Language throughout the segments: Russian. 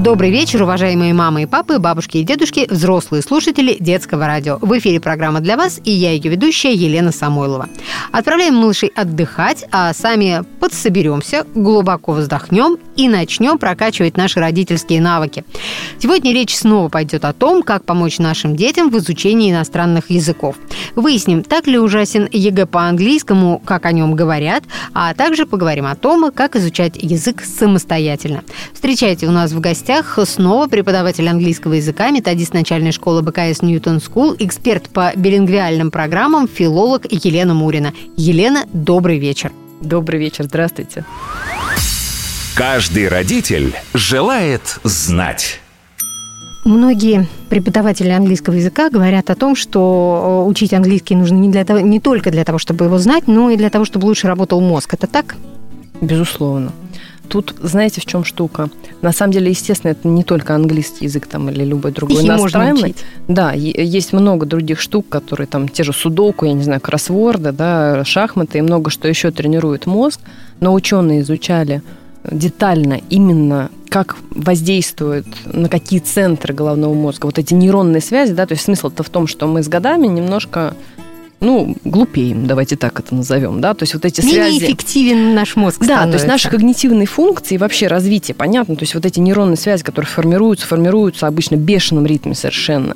Добрый вечер, уважаемые мамы и папы, бабушки и дедушки, взрослые слушатели детского радио. В эфире программа для вас и я, ее ведущая Елена Самойлова. Отправляем малышей отдыхать, а сами подсоберемся, глубоко вздохнем и начнем прокачивать наши родительские навыки. Сегодня речь снова пойдет о том, как помочь нашим детям в изучении иностранных языков. Выясним, так ли ужасен ЕГЭ по английскому, как о нем говорят, а также поговорим о том, как изучать язык самостоятельно. Встречайте у нас в гостях снова преподаватель английского языка, методист начальной школы БКС Newton School, эксперт по билингвиальным программам, филолог Елена Мурина. Елена, добрый вечер. Добрый вечер, здравствуйте. Каждый родитель желает знать. Многие преподаватели английского языка говорят о том, что э, учить английский нужно не, для того, не только для того, чтобы его знать, но и для того, чтобы лучше работал мозг. Это так? Безусловно. Тут, знаете, в чем штука? На самом деле, естественно, это не только английский язык там или любой другой Их иностранный. Да, есть много других штук, которые там те же судоку, я не знаю, кроссворды, да, шахматы и много что еще тренирует мозг. Но ученые изучали детально именно как воздействует на какие центры головного мозга вот эти нейронные связи, да, то есть смысл-то в том, что мы с годами немножко ну, глупеем, давайте так это назовем, да, то есть вот эти Менее связи... эффективен наш мозг Да, становится. то есть наши когнитивные функции и вообще развитие, понятно, то есть вот эти нейронные связи, которые формируются, формируются обычно в бешеном ритме совершенно.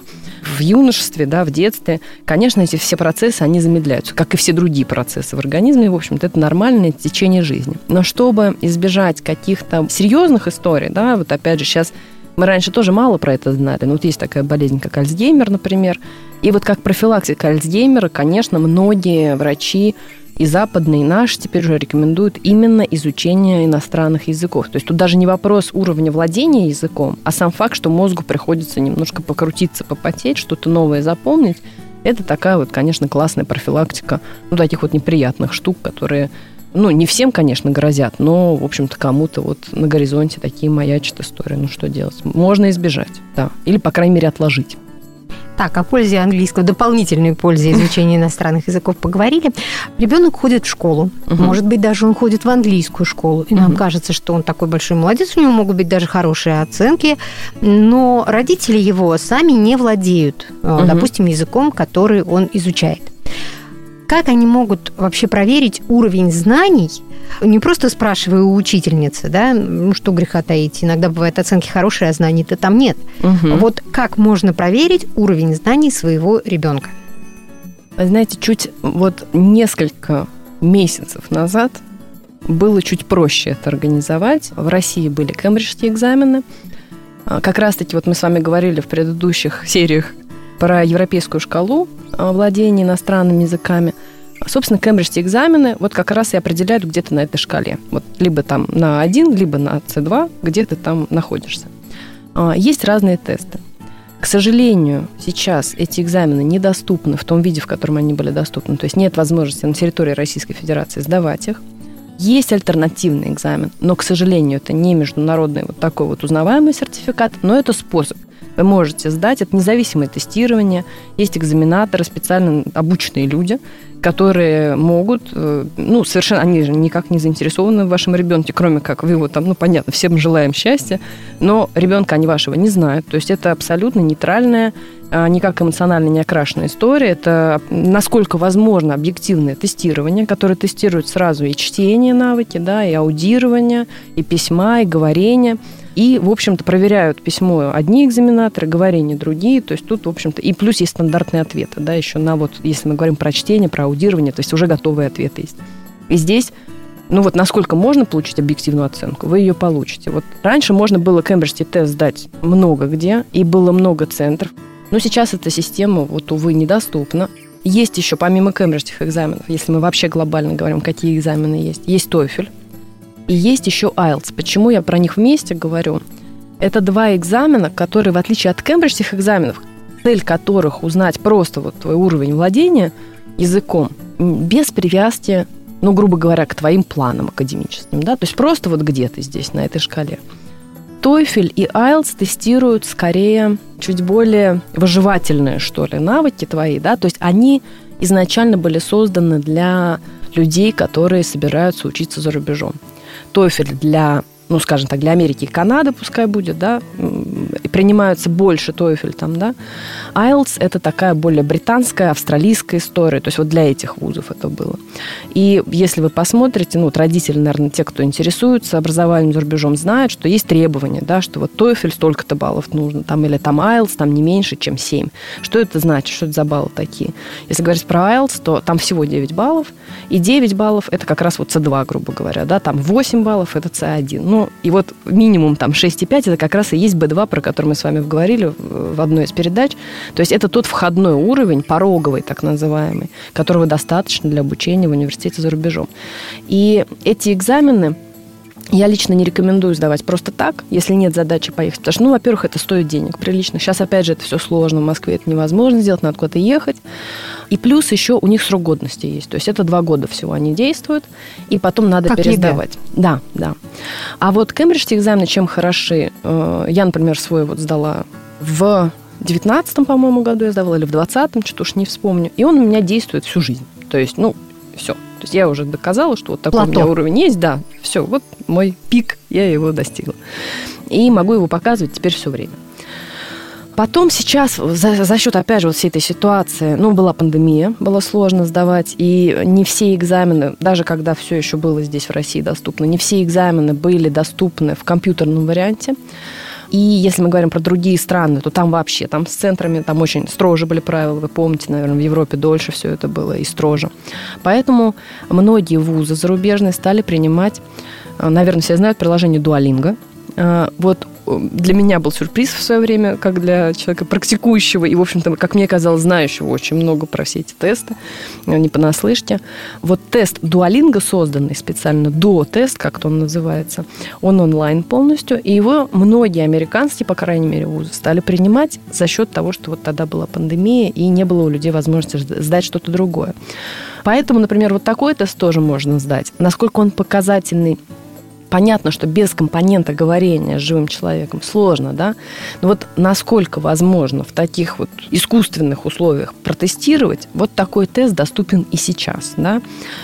В юношестве, да, в детстве, конечно, эти все процессы, они замедляются, как и все другие процессы в организме, в общем-то, это нормальное течение жизни. Но чтобы избежать каких-то серьезных историй, да, вот опять же сейчас мы раньше тоже мало про это знали. Но вот есть такая болезнь, как Альцгеймер, например. И вот как профилактика Альцгеймера, конечно, многие врачи и западные, и наши теперь уже рекомендуют именно изучение иностранных языков. То есть тут даже не вопрос уровня владения языком, а сам факт, что мозгу приходится немножко покрутиться, попотеть, что-то новое запомнить. Это такая вот, конечно, классная профилактика ну, таких вот неприятных штук, которые ну, не всем, конечно, грозят, но, в общем-то, кому-то вот на горизонте такие маячат истории. Ну, что делать? Можно избежать, да. Или, по крайней мере, отложить. Так, о пользе английского, дополнительной пользе изучения иностранных языков поговорили. Ребенок ходит в школу, Мгм. может быть, даже он ходит в английскую школу, и нам Мгм. кажется, что он такой большой молодец, у него могут быть даже хорошие оценки, но родители его сами не владеют, Мгм. допустим, языком, который он изучает. Как они могут вообще проверить уровень знаний, не просто спрашивая у учительницы, да, ну что греха таить, иногда бывают оценки хорошие, а знаний-то там нет. Мгм. Вот как можно проверить уровень знаний своего ребенка? Знаете, чуть вот несколько месяцев назад было чуть проще это организовать. В России были кембриджские экзамены. А, Как раз-таки вот мы с вами говорили в предыдущих сериях про европейскую шкалу а, владения иностранными языками. Собственно, кембриджские экзамены вот как раз и определяют, где ты на этой шкале. Вот либо там на 1, либо на C2, где ты там находишься. А, Есть разные тесты. К сожалению, сейчас эти экзамены недоступны в том виде, в котором они были доступны. То есть нет возможности на территории Российской Федерации сдавать их. Есть альтернативный экзамен, но, к сожалению, это не международный вот такой вот узнаваемый сертификат, но это способ. Вы можете сдать, это независимое тестирование, есть экзаменаторы, специально обученные люди, которые могут, э, ну, совершенно, они же никак не заинтересованы в вашем ребенке, кроме как вы его там, ну, понятно, всем желаем счастья, но ребенка они вашего не знают. То есть это абсолютно нейтральная, а, никак эмоционально не окрашенная история. Это, насколько возможно, объективное тестирование, которое тестирует сразу и чтение навыки, да, и аудирование, и письма, и говорение. И, в общем-то, проверяют письмо одни экзаменаторы, говорение другие. То есть тут, в общем-то, и плюс есть стандартные ответы, да, еще на вот, если мы говорим про чтение, про аудирование, то есть уже готовые ответы есть. И здесь ну вот насколько можно получить объективную оценку, вы ее получите. Вот раньше можно было кембриджский тест сдать много где, и было много центров. Но сейчас эта система, вот, увы, недоступна. Есть еще, помимо кембриджских экзаменов, если мы вообще глобально говорим, какие экзамены есть, есть TOEFL, и есть еще IELTS. Почему я про них вместе говорю? Это два экзамена, которые, в отличие от кембриджских экзаменов, цель которых узнать просто вот твой уровень владения языком, без привязки, ну, грубо говоря, к твоим планам академическим, да, то есть просто вот где ты здесь, на этой шкале, TOEFL и IELTS тестируют скорее чуть более выживательные, что ли, навыки твои, да, то есть они изначально были созданы для людей, которые собираются учиться за рубежом. TOEFL для ну, скажем так, для Америки и Канады пускай будет, да, принимаются больше TOEFL там, да. IELTS – это такая более британская, австралийская история, то есть вот для этих вузов это было. И если вы посмотрите, ну, вот родители, наверное, те, кто интересуется образованием за рубежом, знают, что есть требования, да, что вот TOEFL столько-то баллов нужно, там, или там IELTS, там не меньше, чем 7. Что это значит? Что это за баллы такие? Если говорить про IELTS, то там всего 9 баллов, и 9 баллов – это как раз вот C2, грубо говоря, да, там 8 баллов – это C1. Ну, и вот минимум там 6,5 это как раз и есть B2, про который мы с вами говорили в одной из передач. То есть это тот входной уровень, пороговый так называемый, которого достаточно для обучения в университете за рубежом. И эти экзамены, я лично не рекомендую сдавать просто так, если нет задачи поехать. Потому что, ну, во-первых, это стоит денег прилично. Сейчас, опять же, это все сложно. В Москве это невозможно сделать, надо куда-то ехать. И плюс еще у них срок годности есть. То есть это два года всего они действуют, и потом надо как пересдавать. ЕГЭ. Да, да. А вот кембриджские экзамены чем хороши? Э, я, например, свой вот сдала в 19 по-моему, году я сдавала, или в 20-м, что-то уж не вспомню. И он у меня действует всю жизнь. То есть, ну, все. То есть я уже доказала, что вот такой Плато. у меня уровень есть, да, все, вот мой пик, я его достигла. И могу его показывать теперь все время. Потом сейчас за, за счет, опять же, вот всей этой ситуации, ну, была пандемия, было сложно сдавать, и не все экзамены, даже когда все еще было здесь в России доступно, не все экзамены были доступны в компьютерном варианте. И если мы говорим про другие страны, то там вообще, там с центрами, там очень строже были правила. Вы помните, наверное, в Европе дольше все это было и строже. Поэтому многие вузы зарубежные стали принимать, э, наверное, все знают приложение Duolingo. Э, вот для меня был сюрприз в свое время, как для человека практикующего и, в общем-то, как мне казалось, знающего очень много про все эти тесты, э, не понаслышке. Вот тест Дуалинга, созданный специально, до-тест, как он называется, он онлайн полностью, и его многие американские, по крайней мере, вузы стали принимать за счет того, что вот тогда была пандемия, и не было у людей возможности сдать что-то другое. Поэтому, например, вот такой тест тоже можно сдать. Насколько он показательный понятно, что без компонента говорения с живым человеком сложно, да, но вот насколько возможно в таких вот искусственных условиях протестировать, вот такой тест доступен и сейчас, да.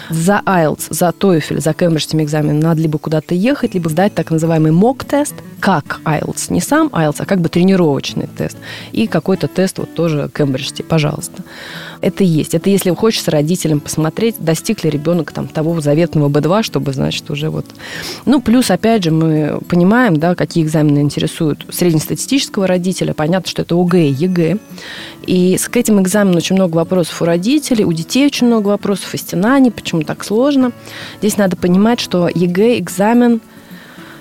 За IELTS, за TOEFL, за кембриджским экзаменом надо либо куда-то ехать, либо сдать так называемый mock-тест, как IELTS, не сам IELTS, а как бы тренировочный тест, и какой-то тест вот тоже кембриджский, пожалуйста. Это есть. Это если хочется родителям посмотреть, достиг ли ребенок там того заветного B2, чтобы, значит, уже вот... Ну, плюс, опять же, мы понимаем, да, какие экзамены интересуют среднестатистического родителя. Понятно, что это ОГЭ и ЕГЭ. И к этим экзаменам очень много вопросов у родителей, у детей очень много вопросов, и стенаний, почему так сложно. Здесь надо понимать, что ЕГЭ экзамен,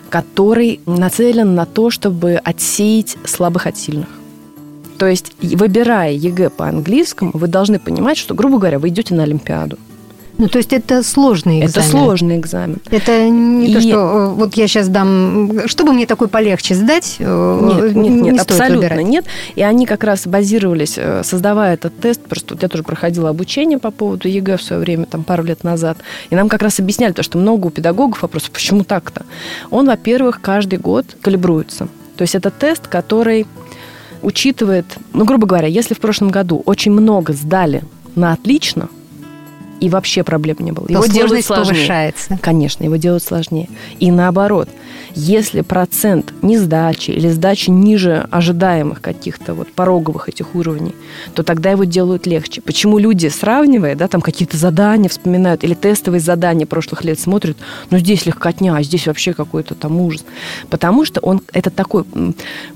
который нацелен на то, чтобы отсеять слабых от сильных. То есть, выбирая ЕГЭ по английскому, вы должны понимать, что, грубо говоря, вы идете на Олимпиаду. Ну, то есть это сложный экзамен. Это сложный экзамен. Это не и... то, что э, вот я сейчас дам... Чтобы мне такой полегче сдать, э, нет, нет, нет, не абсолютно выбирать. нет. И они как раз базировались, э, создавая этот тест, просто я тоже проходила обучение по поводу ЕГЭ в свое время, там, пару лет назад, и нам как раз объясняли то, что много у педагогов вопросов, почему так-то? Он, во-первых, каждый год калибруется. То есть это тест, который учитывает, ну, грубо говоря, если в прошлом году очень много сдали на отлично – и вообще проблем не было. Его делают сложнее. повышается. Конечно, его делают сложнее. И наоборот, если процент несдачи или сдачи ниже ожидаемых каких-то вот пороговых этих уровней, то тогда его делают легче. Почему люди, сравнивая, да, там какие-то задания вспоминают или тестовые задания прошлых лет смотрят, ну здесь легкотня, а здесь вообще какой-то там ужас. Потому что он, это такой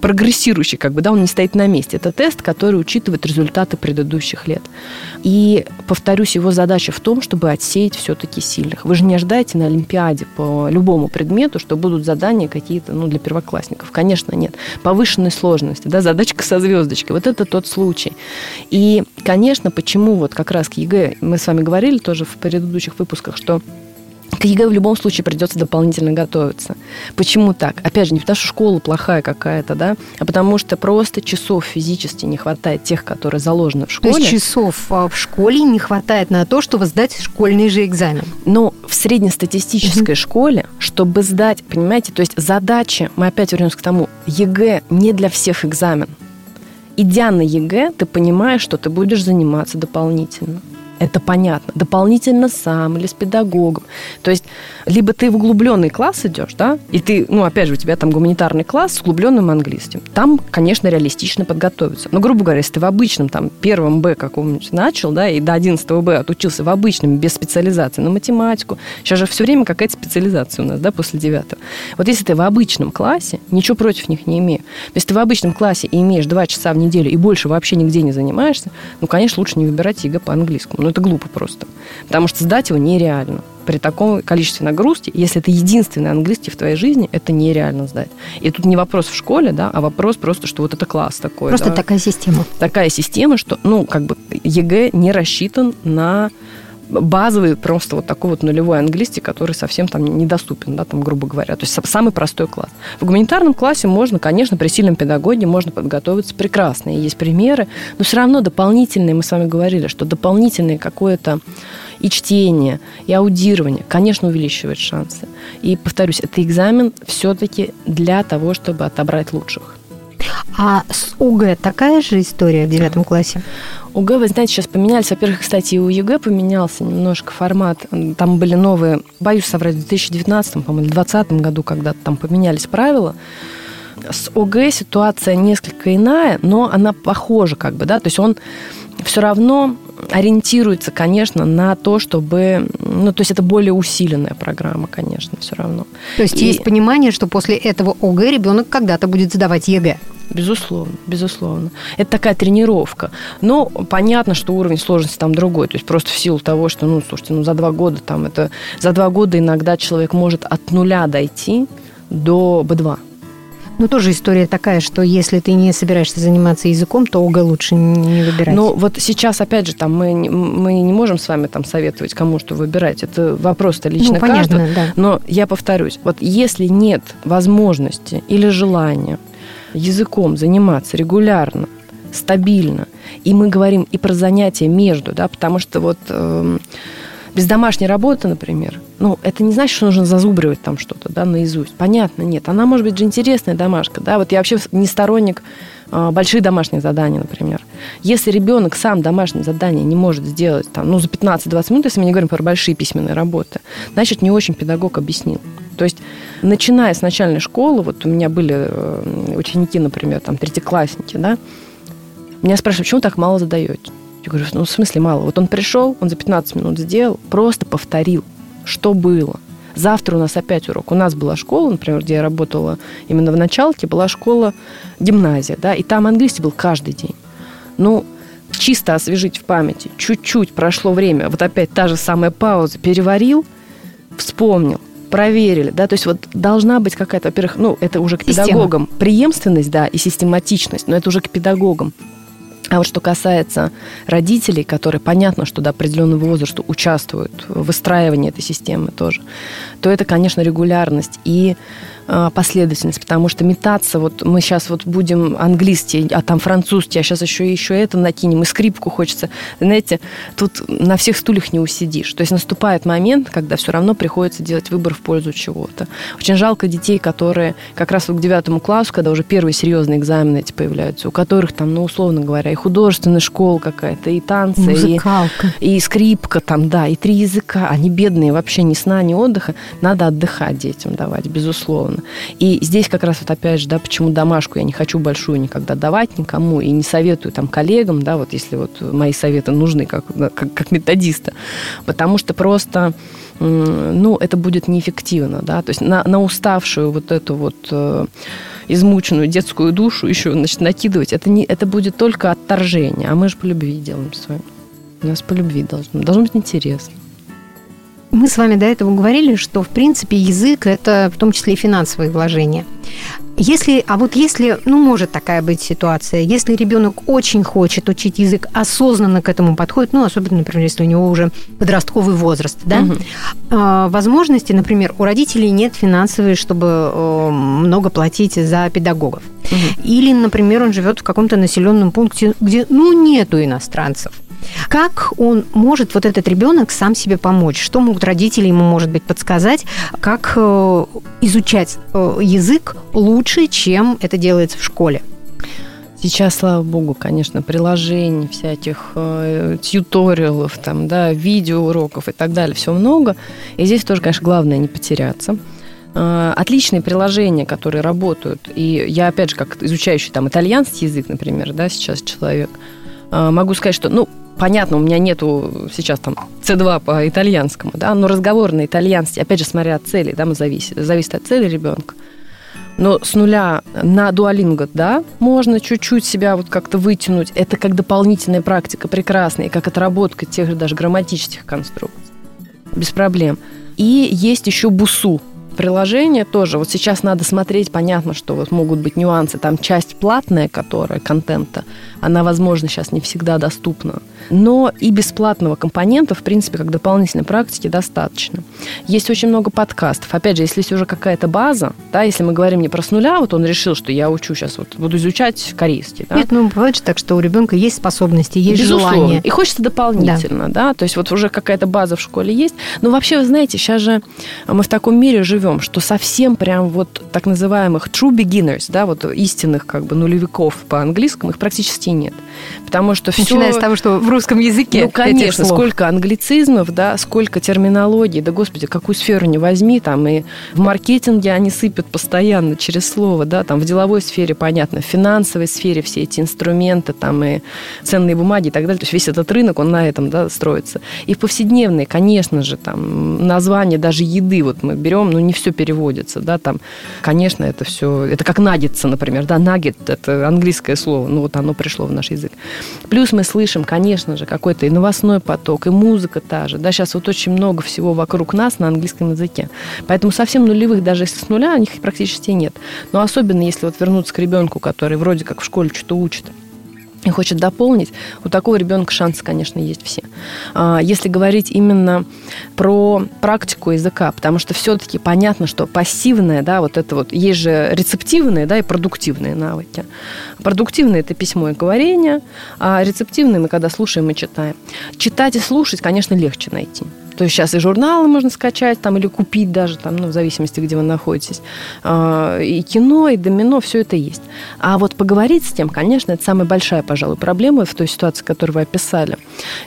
прогрессирующий, как бы, да, он не стоит на месте. Это тест, который учитывает результаты предыдущих лет. И, повторюсь, его задача в том, чтобы отсеять все-таки сильных. Вы же не ожидаете на Олимпиаде по любому предмету, что будут задания какие-то ну, для первоклассников. Конечно, нет. Повышенной сложности, да, задачка со звездочкой. Вот это тот случай. И, конечно, почему вот как раз к ЕГЭ, мы с вами говорили тоже в предыдущих выпусках, что к ЕГЭ в любом случае придется дополнительно готовиться. Почему так? Опять же, не потому что школа плохая какая-то, да, а потому что просто часов физически не хватает тех, которые заложены в школе. То есть часов а, в школе не хватает на то, чтобы сдать школьный же экзамен? Но в среднестатистической школе, чтобы сдать, понимаете, то есть задачи, мы опять вернемся к тому, ЕГЭ не для всех экзамен. Идя на ЕГЭ, ты понимаешь, что ты будешь заниматься дополнительно это понятно. Дополнительно сам или с педагогом. То есть, либо ты в углубленный класс идешь, да, и ты, ну, опять же, у тебя там гуманитарный класс с углубленным английским. Там, конечно, реалистично подготовиться. Но, грубо говоря, если ты в обычном, там, первом Б каком-нибудь начал, да, и до 11 Б отучился в обычном, без специализации на математику, сейчас же все время какая-то специализация у нас, да, после 9 Вот если ты в обычном классе, ничего против них не имею. Если ты в обычном классе и имеешь 2 часа в неделю и больше вообще нигде не занимаешься, ну, конечно, лучше не выбирать ЕГЭ по английскому. Ну, это глупо просто. Потому что сдать его нереально. При таком количестве нагрузки, если это единственный английский в твоей жизни, это нереально сдать. И тут не вопрос в школе, да, а вопрос просто, что вот это класс такой. Просто да. такая система. Такая система, что, ну, как бы ЕГЭ не рассчитан на базовый просто вот такой вот нулевой английский, который совсем там недоступен, да, там, грубо говоря. То есть самый простой класс. В гуманитарном классе можно, конечно, при сильном педагоге можно подготовиться прекрасно. И есть примеры, но все равно дополнительные, мы с вами говорили, что дополнительное какое-то и чтение, и аудирование, конечно, увеличивает шансы. И, повторюсь, это экзамен все-таки для того, чтобы отобрать лучших. А с ОГЭ такая же история в девятом классе? ОГЭ, вы знаете, сейчас поменялись. Во-первых, кстати, и у ЕГЭ поменялся немножко формат. Там были новые, боюсь соврать, в 2019, по-моему, в 2020 году когда-то там поменялись правила. С ОГЭ ситуация несколько иная, но она похожа как бы, да, то есть он все равно ориентируется, конечно, на то, чтобы... Ну, то есть это более усиленная программа, конечно, все равно. То есть и... есть понимание, что после этого ОГЭ ребенок когда-то будет сдавать ЕГЭ? Безусловно, безусловно. Это такая тренировка. Но понятно, что уровень сложности там другой. То есть просто в силу того, что, ну, слушайте, ну, за два года там это... За два года иногда человек может от нуля дойти до B2. Ну, тоже история такая, что если ты не собираешься заниматься языком, то ОГЭ лучше не выбирать. Ну, вот сейчас, опять же, там мы, мы не можем с вами там советовать, кому что выбирать. Это вопрос-то лично ну, понятно, каждого. Да. Но я повторюсь, вот если нет возможности или желания языком заниматься регулярно, стабильно, и мы говорим и про занятия между, да, потому что вот э, без домашней работы, например, ну, это не значит, что нужно зазубривать там что-то, да, наизусть. Понятно, нет. Она может быть же интересная домашка, да. Вот я вообще не сторонник э, больших домашних заданий, например. Если ребенок сам домашнее задание не может сделать там, ну, за 15-20 минут, если мы не говорим про большие письменные работы, значит, не очень педагог объяснил. То есть, начиная с начальной школы, вот у меня были э, ученики, например, там, третьеклассники, да, меня спрашивают, почему так мало задаете? Я говорю, ну, в смысле мало? Вот он пришел, он за 15 минут сделал, просто повторил, что было. Завтра у нас опять урок. У нас была школа, например, где я работала именно в началке, была школа, гимназия, да, и там английский был каждый день. Ну, чисто освежить в памяти. Чуть-чуть прошло время, вот опять та же самая пауза, переварил, вспомнил, проверили, да, то есть вот должна быть какая-то, во-первых, ну, это уже к Система. педагогам, преемственность, да, и систематичность, но это уже к педагогам. А вот что касается родителей, которые, понятно, что до определенного возраста участвуют в выстраивании этой системы тоже, то это, конечно, регулярность и а, последовательность, потому что метаться, вот мы сейчас вот будем английский, а там французский, а сейчас еще еще это накинем, и скрипку хочется. Знаете, тут на всех стульях не усидишь. То есть наступает момент, когда все равно приходится делать выбор в пользу чего-то. Очень жалко детей, которые как раз вот к девятому классу, когда уже первые серьезные экзамены эти появляются, у которых там, ну, условно говоря, и художественная школа какая-то, и танцы, и, и скрипка там, да, и три языка. Они бедные, вообще ни сна, ни отдыха. Надо отдыхать детям давать, безусловно безусловно. И здесь как раз вот опять же, да, почему домашку я не хочу большую никогда давать никому и не советую там коллегам, да, вот если вот мои советы нужны как, как, как методиста, потому что просто ну, это будет неэффективно, да, то есть на, на уставшую вот эту вот э, измученную детскую душу еще, значит, накидывать, это, не, это будет только отторжение, а мы же по любви делаем с вами. У нас по любви должно, должно быть интересно. Мы с вами до этого говорили, что, в принципе, язык – это в том числе и финансовые вложения. Если, а вот если, ну, может такая быть ситуация, если ребенок очень хочет учить язык, осознанно к этому подходит, ну, особенно, например, если у него уже подростковый возраст, да, угу. а, возможности, например, у родителей нет финансовой, чтобы э, много платить за педагогов. Угу. Или, например, он живет в каком-то населенном пункте, где, ну, нету иностранцев. Как он может, вот этот ребенок, сам себе помочь? Что могут родители ему, может быть, подсказать? Как э, изучать э, язык лучше, чем это делается в школе? Сейчас, слава богу, конечно, приложений, всяких э, тьюториалов, там, да, видеоуроков и так далее, все много. И здесь тоже, конечно, главное не потеряться. Э, отличные приложения, которые работают. И я, опять же, как изучающий там итальянский язык, например, да, сейчас человек, могу сказать, что, ну, понятно, у меня нету сейчас там C2 по итальянскому, да, но разговор на итальянский, опять же, смотря от цели, да, мы зависит, зависит от цели ребенка. Но с нуля на дуалинго, да, можно чуть-чуть себя вот как-то вытянуть. Это как дополнительная практика прекрасная, как отработка тех же даже грамматических конструкций. Без проблем. И есть еще бусу, приложение тоже. Вот сейчас надо смотреть, понятно, что вот могут быть нюансы. Там часть платная, которая контента, она, возможно, сейчас не всегда доступна. Но и бесплатного компонента, в принципе, как дополнительной практики достаточно. Есть очень много подкастов. Опять же, если есть уже какая-то база, да, если мы говорим не про с нуля, вот он решил, что я учу сейчас, вот буду изучать корейский. Да? Нет, ну бывает же так, что у ребенка есть способности, есть Безусловно. желание. И хочется дополнительно, да. да, то есть вот уже какая-то база в школе есть. Но вообще, вы знаете, сейчас же мы в таком мире живем, что совсем прям вот так называемых true beginners, да, вот истинных как бы нулевиков по английскому, их практически нет. Потому что все... Начиная с того, что в русском языке Ну, конечно, сколько англицизмов, да, сколько терминологий, да, господи, какую сферу не возьми, там и в маркетинге они сыпят постоянно через слово, да, там в деловой сфере, понятно, в финансовой сфере все эти инструменты, там и ценные бумаги и так далее, то есть весь этот рынок, он на этом, да, строится. И в повседневной, конечно же, там название даже еды, вот мы берем, ну, не все переводится, да, там, конечно, это все, это как наггетса, например, да, наггет, это английское слово, ну, вот оно пришло в наш язык. Плюс мы слышим, конечно же, какой-то и новостной поток, и музыка та же, да, сейчас вот очень много всего вокруг нас на английском языке, поэтому совсем нулевых, даже если с нуля, у них практически нет. Но особенно, если вот вернуться к ребенку, который вроде как в школе что-то учит, и хочет дополнить, у такого ребенка шансы, конечно, есть все. А, если говорить именно про практику языка, потому что все-таки понятно, что пассивное, да, вот это вот, есть же рецептивные, да, и продуктивные навыки. Продуктивные – это письмо и говорение, а рецептивные мы когда слушаем и читаем. Читать и слушать, конечно, легче найти. То есть сейчас и журналы можно скачать там или купить даже, там, ну, в зависимости, где вы находитесь. А, и кино, и домино, все это есть. А вот поговорить с тем, конечно, это самая большая, пожалуй, проблема в той ситуации, которую вы описали.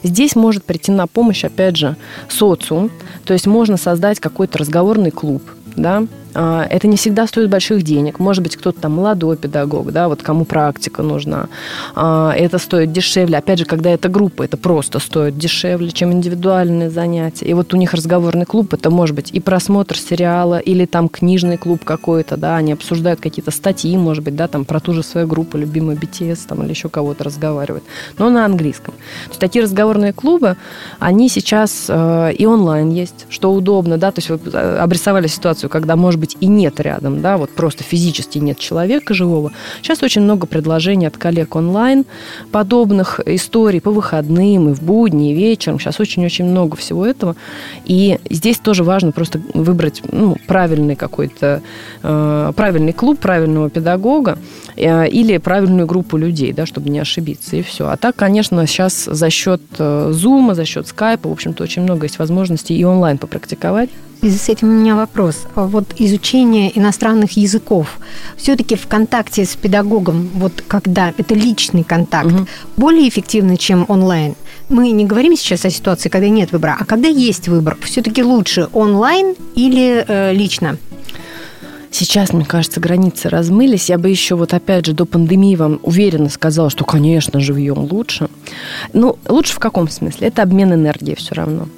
Здесь может прийти на помощь, опять же, социум. То есть можно создать какой-то разговорный клуб, да, это не всегда стоит больших денег. Может быть, кто-то там молодой педагог, да, вот кому практика нужна. А, это стоит дешевле. Опять же, когда это группа, это просто стоит дешевле, чем индивидуальные занятия. И вот у них разговорный клуб, это может быть и просмотр сериала, или там книжный клуб какой-то, да, они обсуждают какие-то статьи, может быть, да, там про ту же свою группу, любимую BTS, там, или еще кого-то разговаривают, но на английском. То есть такие разговорные клубы, они сейчас э, и онлайн есть, что удобно, да, то есть вы э, обрисовали ситуацию, когда, может быть, быть и нет рядом, да, вот просто физически нет человека живого. Сейчас очень много предложений от коллег онлайн, подобных историй по выходным и в будни, и вечером. Сейчас очень-очень много всего этого. И здесь тоже важно просто выбрать ну, правильный какой-то, э, правильный клуб, правильного педагога э, или правильную группу людей, да, чтобы не ошибиться, и все. А так, конечно, сейчас за счет э, Zoom, за счет Skype, в общем-то, очень много есть возможностей и онлайн попрактиковать. В связи с этим у меня вопрос. Вот изучение иностранных языков, все-таки в контакте с педагогом, вот когда это личный контакт, угу. более эффективно, чем онлайн? Мы не говорим сейчас о ситуации, когда нет выбора, а когда есть выбор, все-таки лучше онлайн или э, лично? Сейчас, мне кажется, границы размылись. Я бы еще вот опять же до пандемии вам уверенно сказала, что, конечно, живьем лучше. Ну, лучше в каком смысле? Это обмен энергией все равно.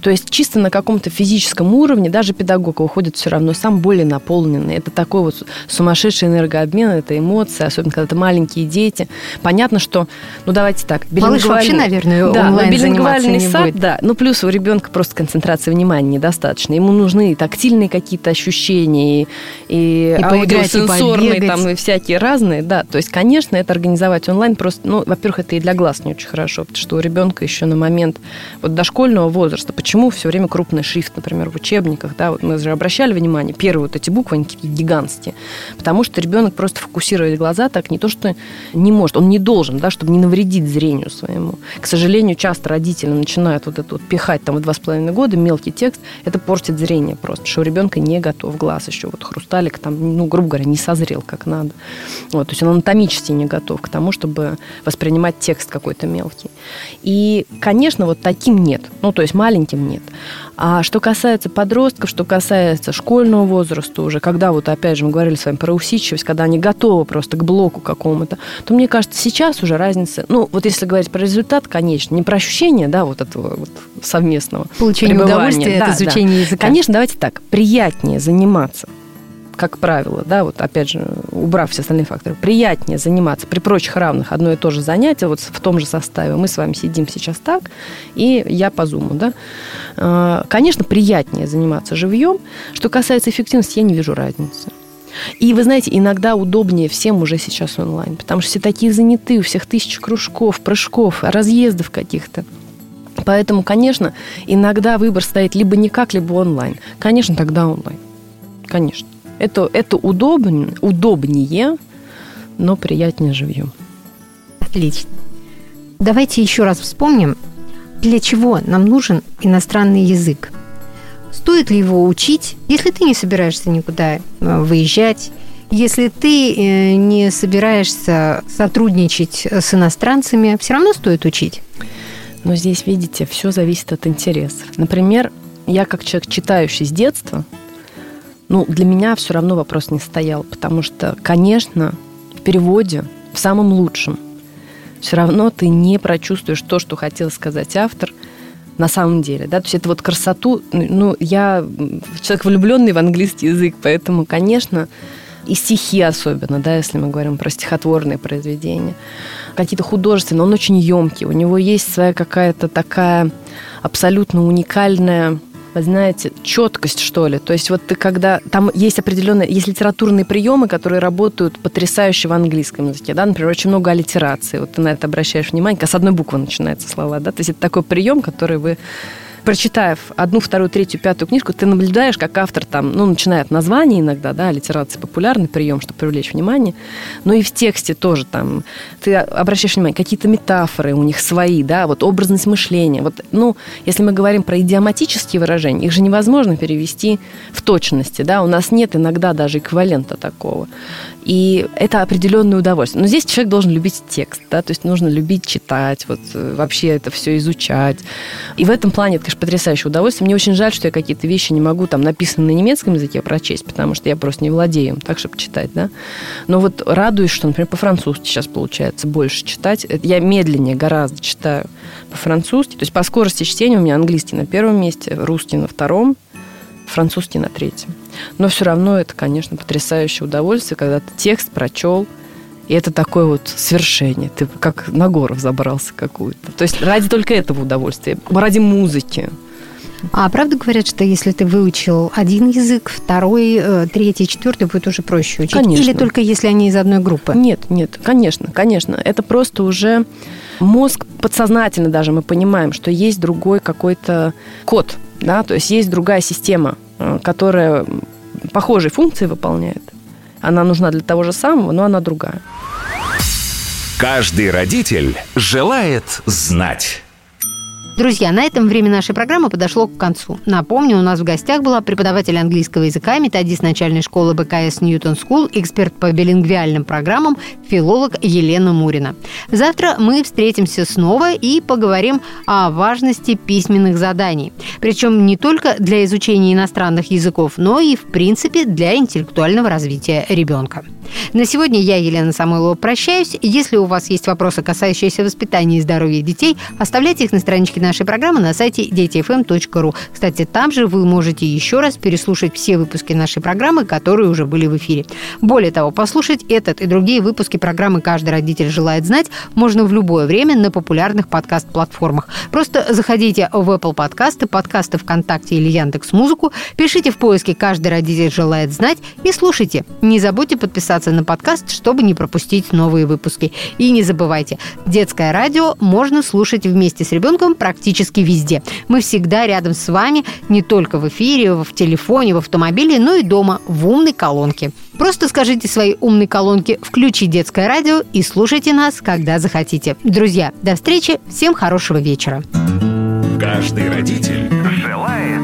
То есть чисто на каком-то физическом уровне даже педагог выходит все равно сам более наполненный. Это такой вот сумасшедший энергообмен, это эмоции, особенно когда это маленькие дети. Понятно, что, ну давайте так, Малыш вообще, наверное, да, онлайн билингвальный заниматься сад, не будет. да. Ну, плюс у ребенка просто концентрации внимания недостаточно. Ему нужны и тактильные какие-то ощущения, и, и, И и аудиосенсорные, побегать. там, и всякие разные, да. То есть, конечно, это организовать онлайн просто, ну, во-первых, это и для глаз не очень хорошо, потому что у ребенка еще на момент вот дошкольного возраста, почему все время крупный шрифт, например, в учебниках, да, вот мы же обращали внимание, первые вот эти буквы, они такие гигантские, потому что ребенок просто фокусировать глаза так не то, что не может, он не должен, да, чтобы не навредить зрению своему. К сожалению, часто родители начинают вот это вот пихать там в два с половиной года мелкий текст, это портит зрение просто, что у ребенка не готов глаз еще, вот хрусталик там, ну, грубо говоря, не созрел как надо. Вот, то есть он анатомически не готов к тому, чтобы воспринимать текст какой-то мелкий. И, конечно, вот таким нет. Ну, то есть маленьким нет. А что касается подростков, что касается школьного возраста уже, когда вот, опять же, мы говорили с вами про усидчивость, когда они готовы просто к блоку какому-то, то мне кажется, сейчас уже разница, ну, вот если говорить про результат, конечно, не про ощущение, да, вот этого вот совместного Получение удовольствия Да, от да. изучения языка. Конечно, давайте так, приятнее заниматься как правило, да, вот опять же, убрав все остальные факторы, приятнее заниматься при прочих равных одно и то же занятие, вот в том же составе. Мы с вами сидим сейчас так, и я по зуму, да. А, Конечно, приятнее заниматься живьем. Что касается эффективности, я не вижу разницы. И вы знаете, иногда удобнее всем уже сейчас онлайн, потому что все такие заняты, у всех тысячи кружков, прыжков, разъездов каких-то. Поэтому, конечно, иногда выбор стоит либо никак, либо онлайн. Конечно, тогда онлайн. Конечно. Это, это удобнее, удобнее, но приятнее живьем. Отлично. Давайте еще раз вспомним, для чего нам нужен иностранный язык. Стоит ли его учить, если ты не собираешься никуда э, выезжать, если ты э, не собираешься сотрудничать с иностранцами, все равно стоит учить. Но здесь, видите, все зависит от интересов. Например, я как человек, читающий с детства, ну, для меня все равно вопрос не стоял, потому что, конечно, в переводе, в самом лучшем, все равно ты не прочувствуешь то, что хотел сказать автор на самом деле. Да? То есть это вот красоту... Ну, я человек влюбленный в английский язык, поэтому, конечно, и стихи особенно, да, если мы говорим про стихотворные произведения, какие-то художественные, он очень емкий, у него есть своя какая-то такая абсолютно уникальная знаете, четкость, что ли. То есть вот ты когда... Там есть определенные... Есть литературные приемы, которые работают потрясающе в английском языке. Да? Например, очень много аллитерации. Вот ты на это обращаешь внимание. Как с одной буквы начинаются слова. Да? То есть это такой прием, который вы прочитав одну, вторую, третью, пятую книжку, ты наблюдаешь, как автор там, ну, начиная от названия иногда, да, аллитерация популярный прием, чтобы привлечь внимание, но и в тексте тоже там ты обращаешь внимание, какие-то метафоры у них свои, да, вот образность мышления. Вот, ну, если мы говорим про идиоматические выражения, их же невозможно перевести в точности, да, у нас нет иногда даже эквивалента такого. И это определенное удовольствие. Но здесь человек должен любить текст, да, то есть нужно любить читать, вот э, вообще это все изучать. И в этом плане это, конечно, потрясающее удовольствие. Мне очень жаль, что я какие-то вещи не могу там написанные на немецком языке прочесть, потому что я просто не владею им, так, чтобы читать, да. Но вот радуюсь, что, например, по-французски сейчас получается больше читать. Это Я медленнее гораздо читаю по-французски. То есть по скорости чтения у меня английский на первом месте, русский на втором, французский на третьем. Но все равно это, конечно, потрясающее удовольствие, когда ты текст прочел, и это такое вот свершение. Ты как на гору забрался какую-то. То есть ради только этого удовольствия, ради музыки. А правда говорят, что если ты выучил один язык, второй, э, третий, четвертый, будет уже проще учить? Конечно. Или только если они из одной группы? Нет, нет, конечно, конечно. Это просто уже мозг подсознательно даже мы понимаем, что есть другой какой-то код, да, то есть есть другая система, э, которая похожие функции выполняет. Она нужна для того же самого, но она другая. Каждый родитель желает знать. Друзья, на этом время нашей программы подошло к концу. Напомню, у нас в гостях была преподаватель английского языка, методист начальной школы BKC Newton School, эксперт по билингвиальным программам, филолог Елена Мурина. Завтра мы встретимся снова и поговорим о важности письменных заданий. Причем не только для изучения иностранных языков, но и, в принципе, для интеллектуального развития ребенка. На сегодня я, Елена Самойлова, прощаюсь. Если у вас есть вопросы, касающиеся воспитания и здоровья детей, оставляйте их на страничке нашей программы на сайте detifm.ru. Кстати, там же вы можете еще раз переслушать все выпуски нашей программы, которые уже были в эфире. Более того, послушать этот и другие выпуски программы «Каждый родитель желает знать» можно в любое время на популярных подкаст-платформах. Просто заходите в Apple подкасты, подкасты ВКонтакте или Яндекс Музыку, пишите в поиске «Каждый родитель желает знать» и слушайте. Не забудьте подписаться на подкаст, чтобы не пропустить новые выпуски. И не забывайте, детское радио можно слушать вместе с ребенком практически везде. Мы всегда рядом с вами, не только в эфире, в телефоне, в автомобиле, но и дома, в умной колонке. Просто скажите своей умной колонке «Включи детское радио» и слушайте нас, когда захотите. Друзья, до встречи, всем хорошего вечера. Каждый родитель желает